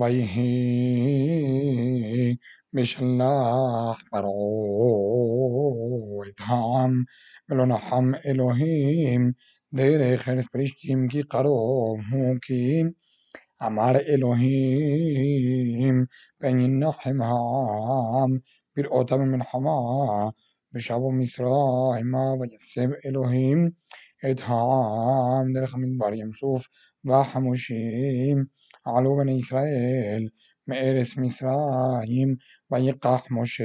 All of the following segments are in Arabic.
ויהי בשלח פרעה את העם ולא נחם אלוהים דרך ארץ פלישתים כי קרוב הוא כי אמר אלוהים פן ינחם העם בראותם במלחמה ושבו מצרימה ויסב אלוהים את העם דרך המדבר ים סוף והחמושים עלו בני ישראל מארץ מצרים ויקח משה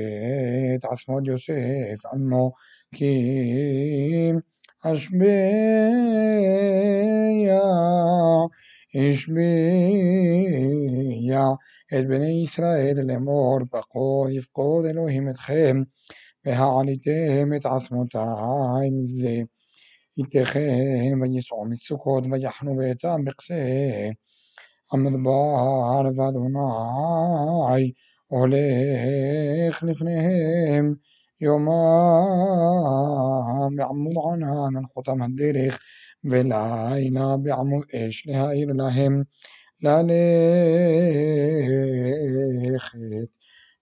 את עצמות יוסף עמו כי אשביה השביע את בני ישראל לאמור פקוד יפקוד אלוהים אתכם והעליתם את עצמותי מזה اتخاذهم ويسع من السكوت ويحن بيتام بقسيهم. أمضباها هرذا ذناعي وليخ لفنهم يوما بعمود عنها ننخطم الدريخ ولايلا بعمود إيش لها إير لهم. لا ليخت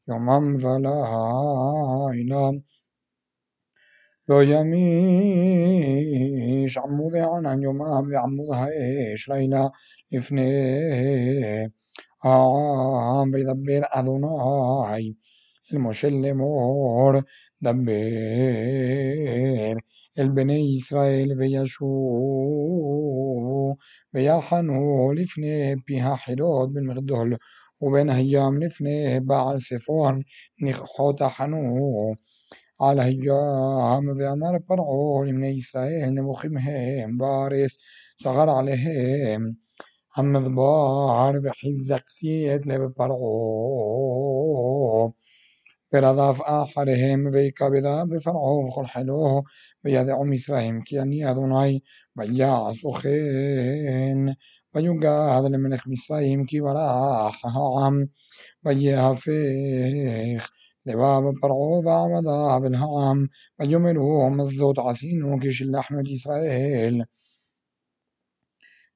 يومم ولايلا ימיש עמוד הענן יומם ועמוד האש לילה לפני העם וידבר אדוני אל משה לאמור דבר אל בני ישראל וישובו ויחנו לפני פי החילות בין מגדול ובין הים לפני בעל ספון נכחות החנו על הים ואמר פרעה לבני ישראל נמוכים הם בארץ סגר עליהם המדבר וחיזקתי את לב פרעה ורדף אחריהם ויכבדה בפרעה ובכל חילו וידעו מצרים כי אני אדוני ויעשו כן ויוגד למלך מצרים כי ברח העם ויהפך לבב פרעה ועבדיו אל העם ויאמרו מה זאת עשינו כשלחנו את ישראל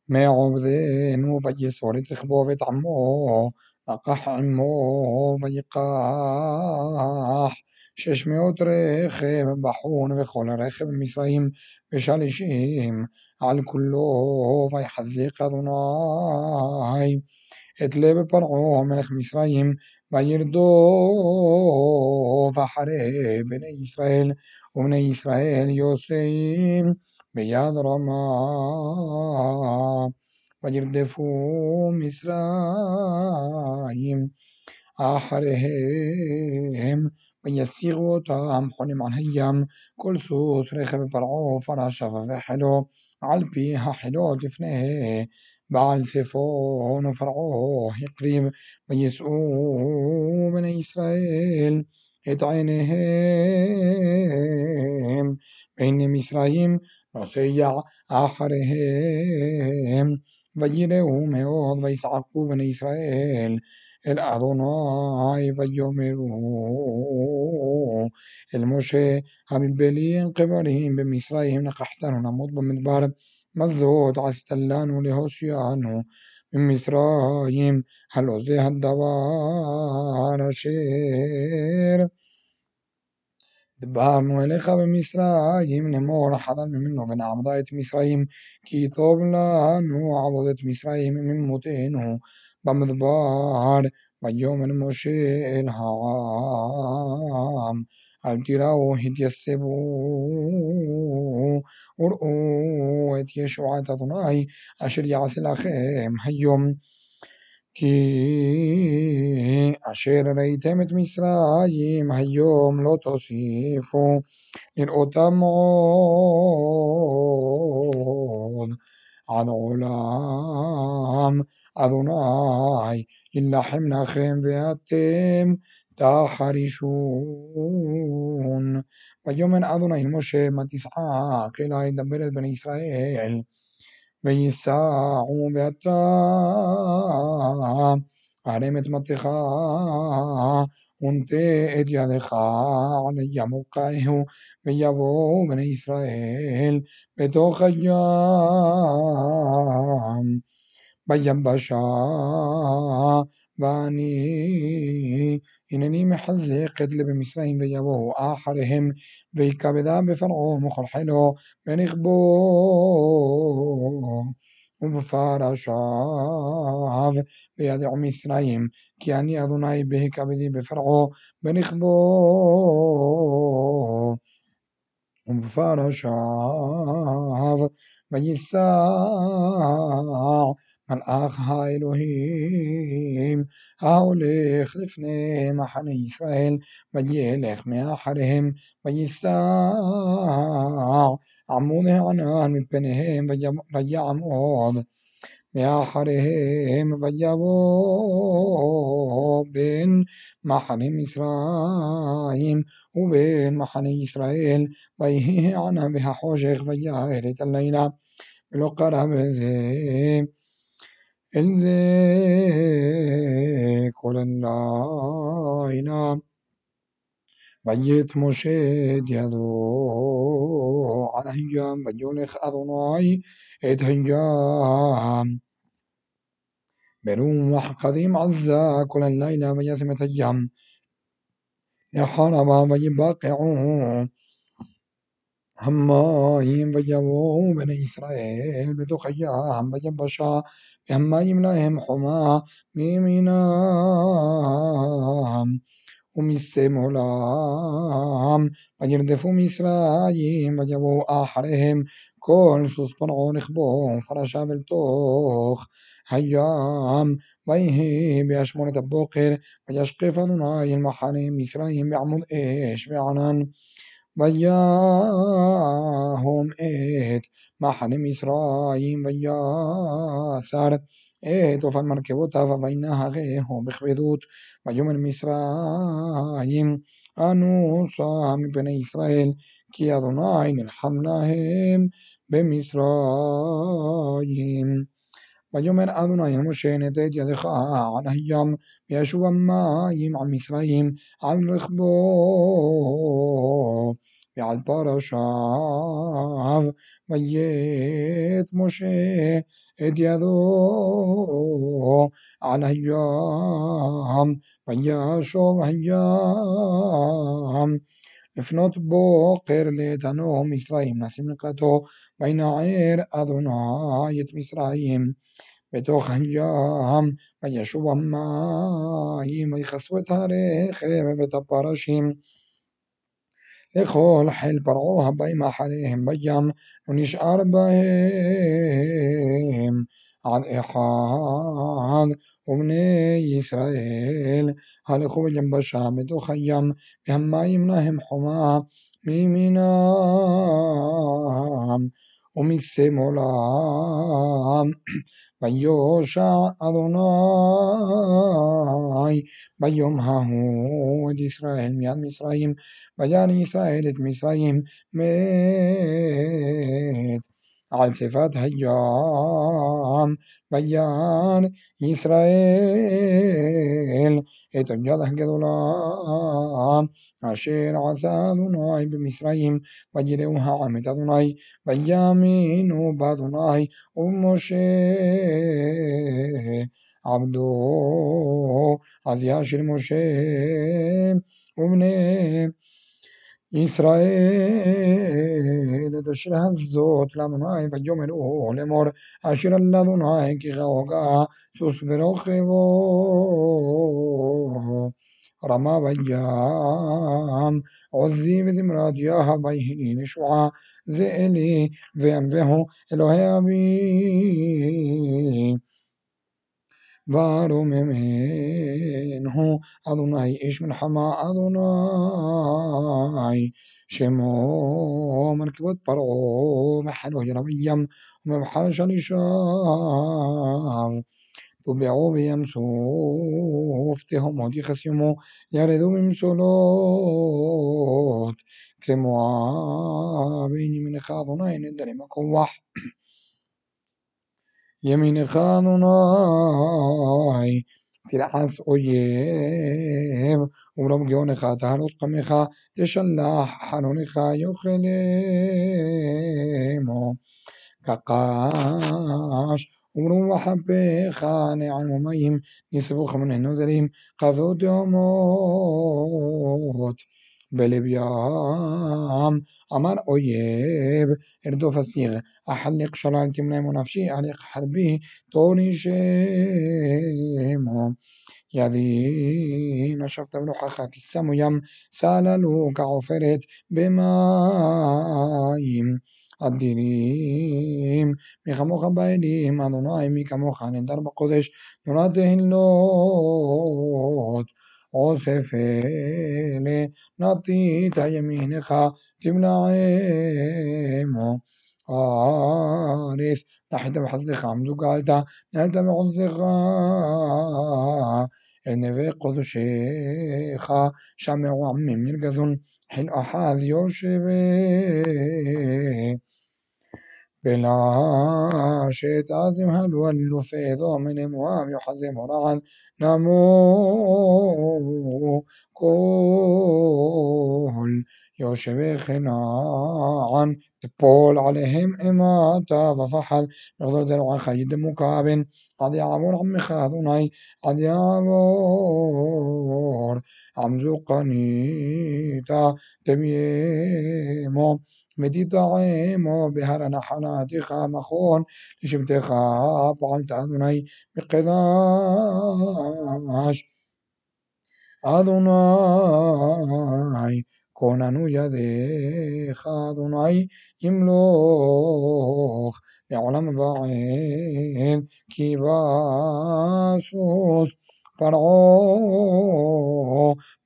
מעובדנו ויסור את רכבו ואת עמו לקח עמו ויקח שש מאות רכב בחון וכל רכב מצרים ושלישים על כולו ויחזק אדוני את לב פרעה מלך מצרים וירדוף אחרי בני ישראל ובני ישראל יוסעים ביד רמה וירדפו מצרים אחריהם ויסירו אותם חונים על הים כל סוס רכב פרעה פרשיו וחילו על פי החילות לפני בעל ספון ופרעה הקריב ויסעו בני ישראל את עיניהם והנה מצרים נוסע אחריהם ויראו מאוד ויצעקו בני ישראל אל אדוני ויאמרו אל משה המתבלים קברים במצרים לקחתנו נמות במדבר מה זאת עשית לנו להושיענו ממצרים הלא זה הדבר אשר דיברנו אליך במצרים לאמור חדל ממנו ונעמדה את מצרים כי טוב לנו עבודת מצרים ממותנו במדבר ויאמר משה אל העם אל תיראו התייסבו וראו את ישועת אדוני אשר יעשה לכם היום כי אשר ראיתם את מצרים היום לא תוסיפו לראותם עוד עד עולם אדוני יילחם לכם ואתם תחרישון ויאמר אדוני משה מה תשחק אלי דבר אל בני ישראל וייסעו ואתה הרם את מטך ונטה את ידך על הים וקעהו ויבואו בני ישראל בתוך הים ביבשה ואני הנני מחזק את לב מצרים ויבואו אחריהם ויקבדה בפרעה ומחלחלו ונכבו ובפרשיו וידעו מצרים כי אני אדוני בהכבדי בפרעה ונכבו ובפרשיו וייסע מלאך האלוהים ההולך לפני מחנה ישראל וילך מאחריהם וייסע עמוד הענן מפניהם ויעמוד מאחריהם ויבוא בין מחנה מצרים ובין מחנה ישראל ויהי הענן והחושך ויער את הלילה ולא קרב זה الذكر بيت مشيد يدو على هنجام بيولخ أذناي إد هنجام بروح قديم عزا كل الليلة يا الجم يحرم بيباقعون همايم بيبو بني إسرائيل بدو خيام بيبشا והמים להם חומה מימינם ומשמאלם וירדפו מצרים ויבואו אחריהם כל סוס פרעה רכבו ופרשיו אל תוך הים. ויהי באשמונת הבוקר וישקף אדוני אל מחנה מצרים בעמוד אש וענן ויהום את מחנה מצרים ויסר את אופן מרכבותיו וינהגהו בכבדות ויאמר מצרים אנוסה מפני ישראל כי אדוני נלחם להם במצרים ויאמר אדוני אל משה נטה את ידך על הים וישוב המים על מצרים על רכבו ועל פרשיו ויית משה את ידו על הים וישוב הים לפנות בוקר לאיתנו מצרים נשים נקלתו וינער אדוני את מצרים בתוך הים וישוב המים ויכסו את הרכב ואת הפרשים לכל חיל פרעה הבאים אחריהם בים ונשאר בהם עד אחד ובני ישראל הלכו ביבשה בתוך הים והמים להם חומה מימינם ומשמאלם ויושע אדוני ביום ההוא את ישראל מיד מצרים וירא ישראל את מצרים מת على صفات حجام بيان إسرائيل. إتجاد هكذا أشير عسادنا بمصرهم وجلوها عمتنا بيامين بعضنا ومشي عبدو عزياش المشي وابنه مور آشر اللہ ہوگا سس رما بھیا بہنی شہاں ابھی נשועה זה אלי ואנבהו אלוהי אבי ורוממנו אדוני איש מלחמה אדוני שמו מרכבות פרעה וחלו ירבים ומבחר שלישיו טובעו בים סוף תהומות יחסימו ירדו ממסולות כמואב הנה מנך אדוני נדרים הכוח ימינך אדוני תלעס אויב ומרום גאונך תהרוס חמך תשלח חלונך יאכלמו כקש ומרום וחפך נעל ומים נסבוך מן הנוזלים כבוד יומות. بلبيام أمر أويب إردو فسيغ. أحلق شلال تمنى منافشي أحلق حربي طوني شيمهم. يذي نشفت بروحك السم يم ساللو كعفرت بمايم. الدينيم مخموخ بايديهم أدوناي مكموخ عن درب قدش نراتهن لوت בקודש, נורא תהילות. אוסף אלה, נטית ימינך, תמלאמו. הארץ, נחית בחסדך, עמדו גאלת, נהלת בעוזך. אל נווה קודשך, שמעו עמים נרגזון, חיל אחז יושבי. بلاشت عظم هلول فيضا من موام يحزم رعا നമോ خناعا تبول عليهم إماتا ففحل مقدر ذلك خيد مكاب قد يعبر عم خاذوني قد يعبر عم زقنيتا تميمو مديطعيمو بهر نحناتك مخون لشبتك فعلت أذني بقداش أذني כוננו ידיך, אדוני, ימלוך לעולם ועד, כי בסוס פרעה.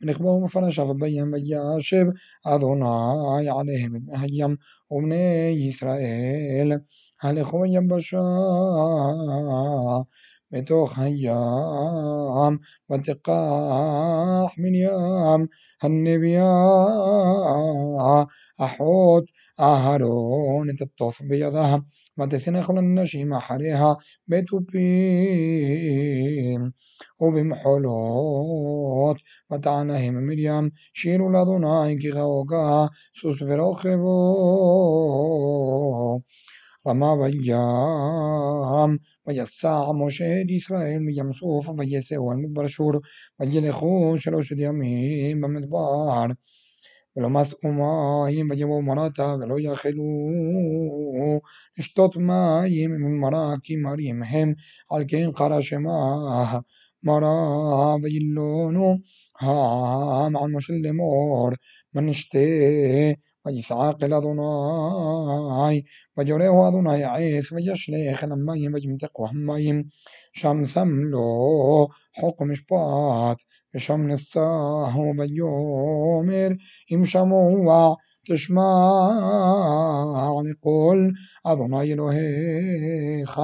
ונכבו מפרשיו בים וישב אדוני עליהם את הים ובני ישראל הלכו ביבשה בתוך הים ותקח מן ים הנביאה אחות אהרון את התוף בידה ותסנך לנשים אחריה בתופים ובמחולות ותענהם מרים שירו לאדוני כי כהוגה סוס ורוכבו רמה בים ויסע משה את ישראל מים סוף ויסעו על מדבר שור וילכו שלושת ימים במדבר ולא מסעו מים ויבואו מרתה ולא יכלו לשתות מים ממרה כי מרים הם על כן קרא שמה מרה וילונו העם על משה לאמור ונשתה אדוני ויורהו אדוני עץ וישלך אל המים וימתקו המים. שם שם לו חוק ומשפט ושם נשאהו ויאמר אם שמוע תשמע לכל אדוני אלוהיך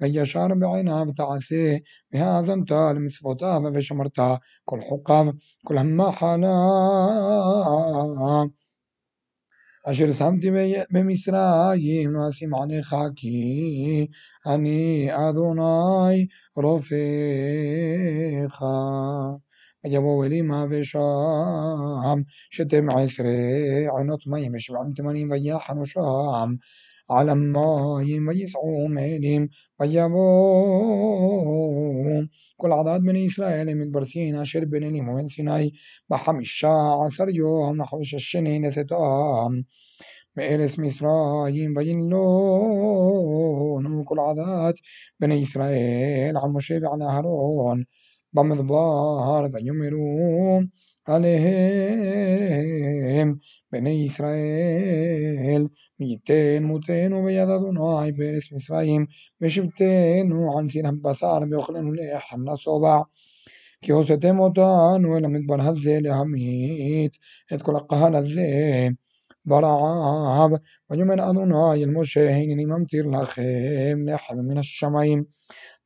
וישר בעיניו תעשה והאזנת למצוותיו ושמרת כל חוקיו כל המחלה אשר שמתי במצרים אשים עליך כי אני אדוני רופאך. ויבואו אלימה ושם שתים עשרה עונות מים ושבעים תימנים ויחנו שם על המים ויסעו מלים ויבואו כל עדת בני ישראל ממדבר סיני אשר ביניהם ובין סיני בחמישה עשר יום לחודש השני נשאתם מארץ מצרים וינלונו כל עדת בני ישראל על משה ועל אהרון במדבר ויאמרו עליהם בני ישראל מי ייתן מותנו ביד אדוני בארץ מצרים ושבתנו על סיר הבשר ואוכלנו לחם לשובע כי הוצאתם אותנו אל המדבר הזה להמית את כל הקהל הזה ברעב ויאמר אדוני אל משה הנני ממטיר לכם לחם מן השמיים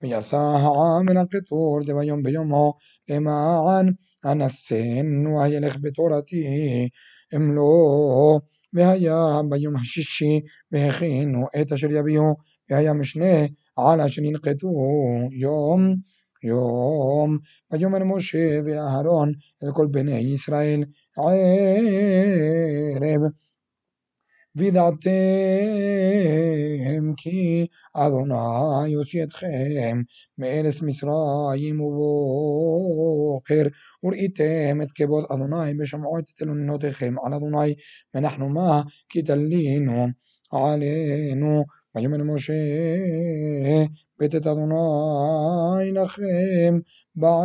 ויסע העם אל הקטור ויום ביומו למען אנסנו הילך בתורתי אמלוא והיה ביום השישי והכינו את אשר יביאו והיה משנה על אשר ינקטו יום יום ויאמר משה ואהרון אל כל בני ישראל ערב וידעתם כי אדוני יוציא אתכם מארץ מצרים ובוקר וראיתם את כבוד אדוני בשמעו את תלונותיכם על אדוני ואנחנו מה? כי תלינו עלינו. ויאמר משה בית את אדוני לכם בערב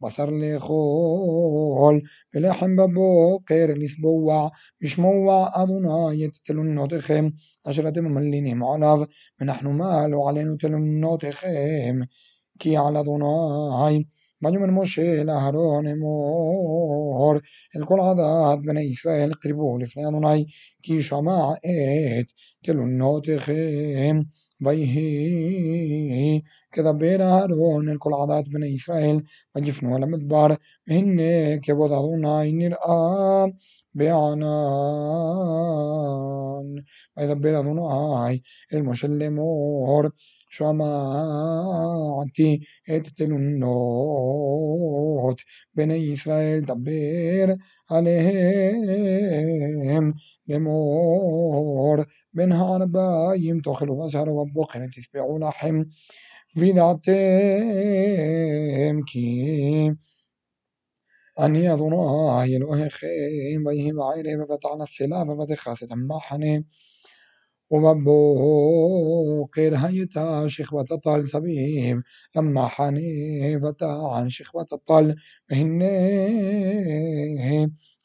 בשר לאכול ולחם בבוקר לסבוע לשמוע אדוני את תלונותיכם אשר אתם מלינים עליו ונחלומה לא עלינו תלונותיכם כי על אדוני ויאמר משה אל אהרון אמור אל כל עדת בני ישראל קרבו לפני אדוני כי שמע את كالناطقين ويهي كدبر هارون الكل عضات بني إسرائيل وجفن على مدبر مهن أظن أدوناي نرآ بعنان ويدبر أدوناي المشلمور شمعتي النوت بني إسرائيل دبير عليهم لمور من هربايم تخل وزهر والبقر تشبع حم في ذاتهم كي أني أظن آه يلوه خيم ويهم عيره ففتحنا السلاف فتخاست محنه وببوقر هيتا شخوة طال سبيهم. لما حنيفة عن شخوة طال هن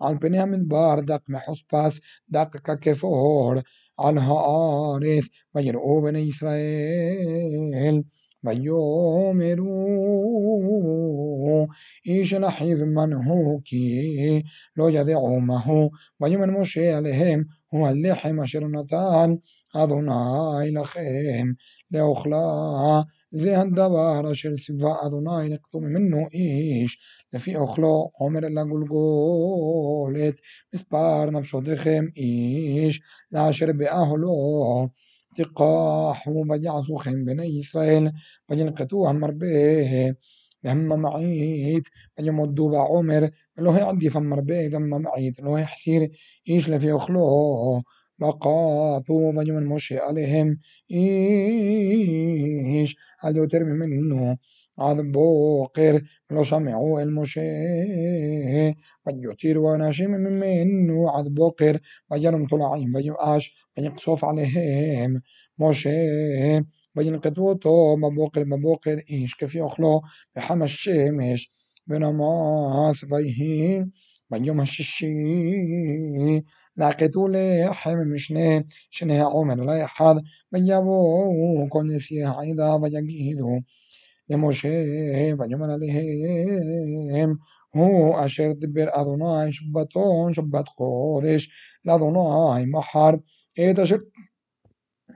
عن بنيام البار دق محسباس دق ككفور על הארץ ויראו בני ישראל ויאמרו איש אחיו מן הוא כי לא ידעו מהו ויאמר משה עליהם הוא הלחם אשר נתן אדוני לכם לאוכלה זה הדבר אשר ציווה אדוני לקטום ממנו איש לפי אוכלו עומר לגולגולת מספר נפשותיכם איש לאשר באהלו تقاحوا ויעשוכם בני ישראל וינקטו המרבה והממעיט וימודו בעומר ולא העדיף המרבה והממעיט לא החסיר איש לפי אוכלו وقاطوا ויאמר משה עליהם איש על יותר ממנו עד בוקר ולא שמעו אל משה ויותירו אנשים ממנו עד בוקר וינום תולעים ויואש ויקסוף עליהם משה וינקטו אותו בבוקר בבוקר איש כפי אוכלו וחם השמש ונמס ויהי ביום השישי ناقدولي أحم مشني شنه عمر لا يحد ويبو كونسي عيدا ويجيدو لموشي ويمن عليهم هو أشر دبر أدوناي شبتون شبت قودش لأدوناي محر إيه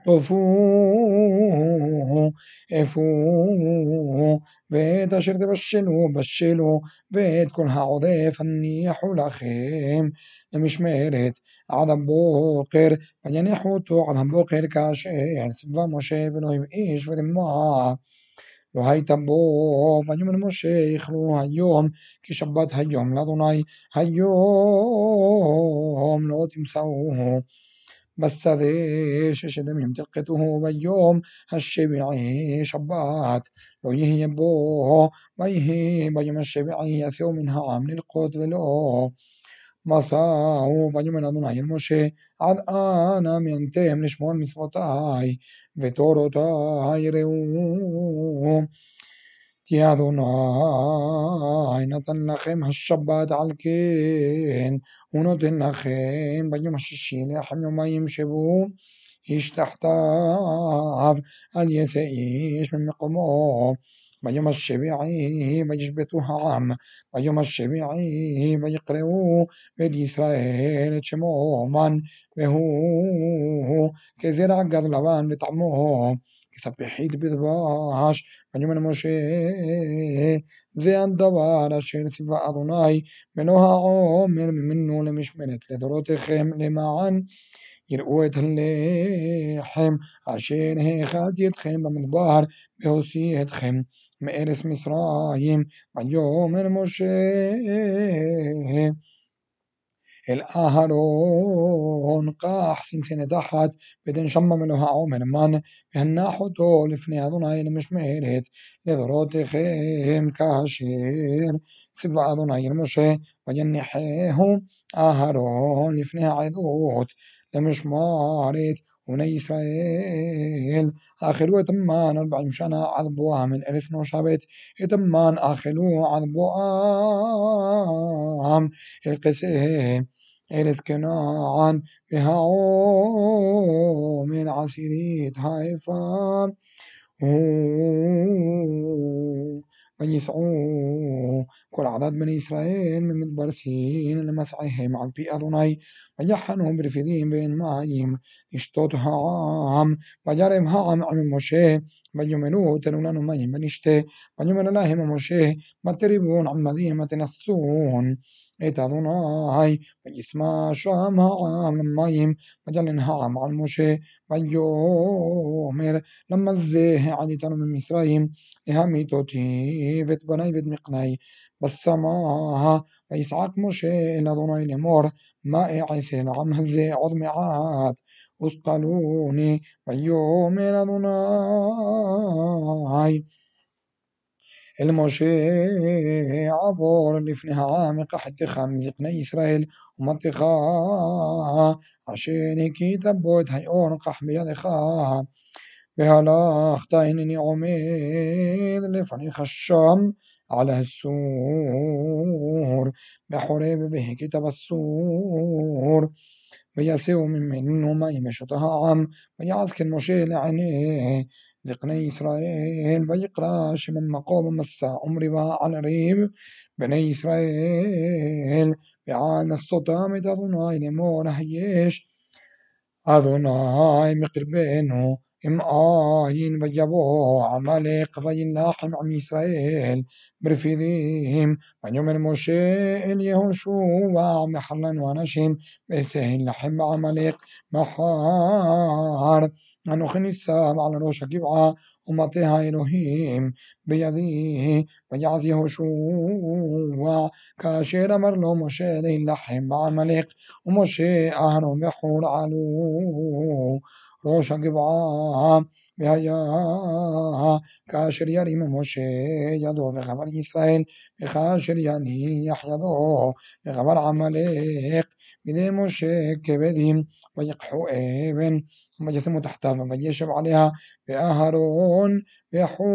אשר טופו, אפו, ואת אשר תבשלו, בשלו, ואת כל העודף הניחו לכם למשמרת עד הבוקר, ויניחו אותו עד הבוקר כאשר צבא משה ולא איש ולמה לא הייתה בו, ויאמר משה יכלו היום כי שבת היום לאדוני היום לא תמצאוהו בשדה ששת ימים תלקטוהו ביום השביעי שבת לא יהיה בו ויהי ביום השביעי יסיעו מן העם ללקוט ולא מסעו ויאמר אדוני אל משה עד אנה מיינתם לשמור מצוותי ותורותיי ראו כי אדוני נתן לכם השבת על כן, הוא נותן לכם ביום השישי לחם יומיים שבו איש תחתיו, אל יצא איש ממקומו. ביום השביעי וישבתו העם, ביום השביעי ויקראו בית ישראל את שמו מן, והוא כזרע גד לבן וטעמו, כספחית בדבש, ויאמר משה זה הדבר אשר ציווה אדוני ולא העומר ממנו למשמרת לדורותיכם למען יראו את הלחם אשר האכלתי אתכם במדבר והוציא אתכם מארץ מצרים. ויאמר משה אל אהרון קח סנסנת אחת ותנשמם אלוה עומר מן והנח אותו לפני אדוני למשמרת לדורותיכם כאשר ציווה אדוני אל משה ויניחהו אהרון לפני העדות למשמרת بني إسرائيل آخر يتمان أربع مشانا عذبوها من إرث نوشابت يتمان آخر عذبوها القسيم إرث كنعان بها من عسيريت هايفا من עשירית האפה ויסעו כל עדת בני ישראל ממדבר סין למסעיהם על פי אדוני ויחנו ברפידים ואין מים לשתות העם וירם העם עם משה ויאמרו תנו לנו מים ונשתה ויאמר להם משה מה תריבון עמדים ותנסון את אדוני וישמע שם העם למים ויגלן העם על משה ויאמר למה זה העליתנו ממצרים להמית אותי ואת בני ואת מקני والسماء وإسحاق مشي نظرين مر ماء عم هزي عظم عاد أسقلوني ويوم أدناي المشي عبور لفنها عامق حتى خمز قنا إسرائيل ومطخا عشان كي تبوت هاي أور قحم يدخا بهلاخ تاين نعميد لفن خشم على السور بحريب به كتاب السور. ويسيو من منه ما يمشطها عم ويعذك مشي لعينيه لقني إسرائيل ويقرأ شمن مقام مسا عمري على ريب. بني إسرائيل بعان الصدام تظنى لمور هيش أذناي مقربينه אם עין ויבוא עמלק וילחם עם ישראל ברפידים ויאמר משה אל יהושע מחר לנו אנשים ואעשה לחם בעמלק מחר אנוכי נישא על ראש הגבעה ומטה האלוהים בידי ויעז יהושע כאשר אמר לו משה להילחם בעמלק ומשה אהרון וחור עלו ראש הגבעה והיה כאשר ירים משה ידו וחבר ישראל וכאשר יניח ידו וחבר עמלק בידי משה כבדים ויקחו אבן וישימו תחתיו וישב עליה ואהרון يحور.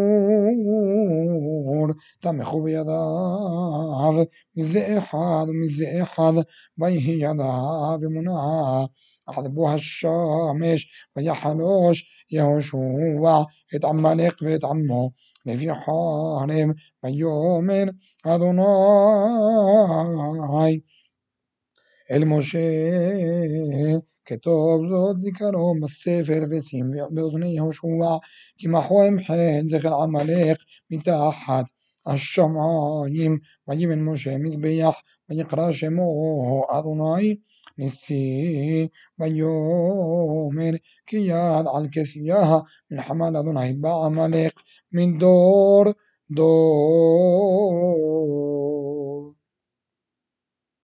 تمخو بيداه مزي إحاد مزي إحاد. بيه يداه بمناه أحذبها الشامش. ويحلوش يهوشوع يدعم ملك ويدعمه لفي حارم. بيوم أذناي. المشي כתוב זאת זיכרו בספר ושים באוזני יהושע, כי מחוהם חן זכר עמלך מתחת השמיים, ויבן משה מזבח, ויקרא שמו אדוני נשיא, ויאמר כי יד על כסייה מלחמה לאדוני בעמלך מדור דור.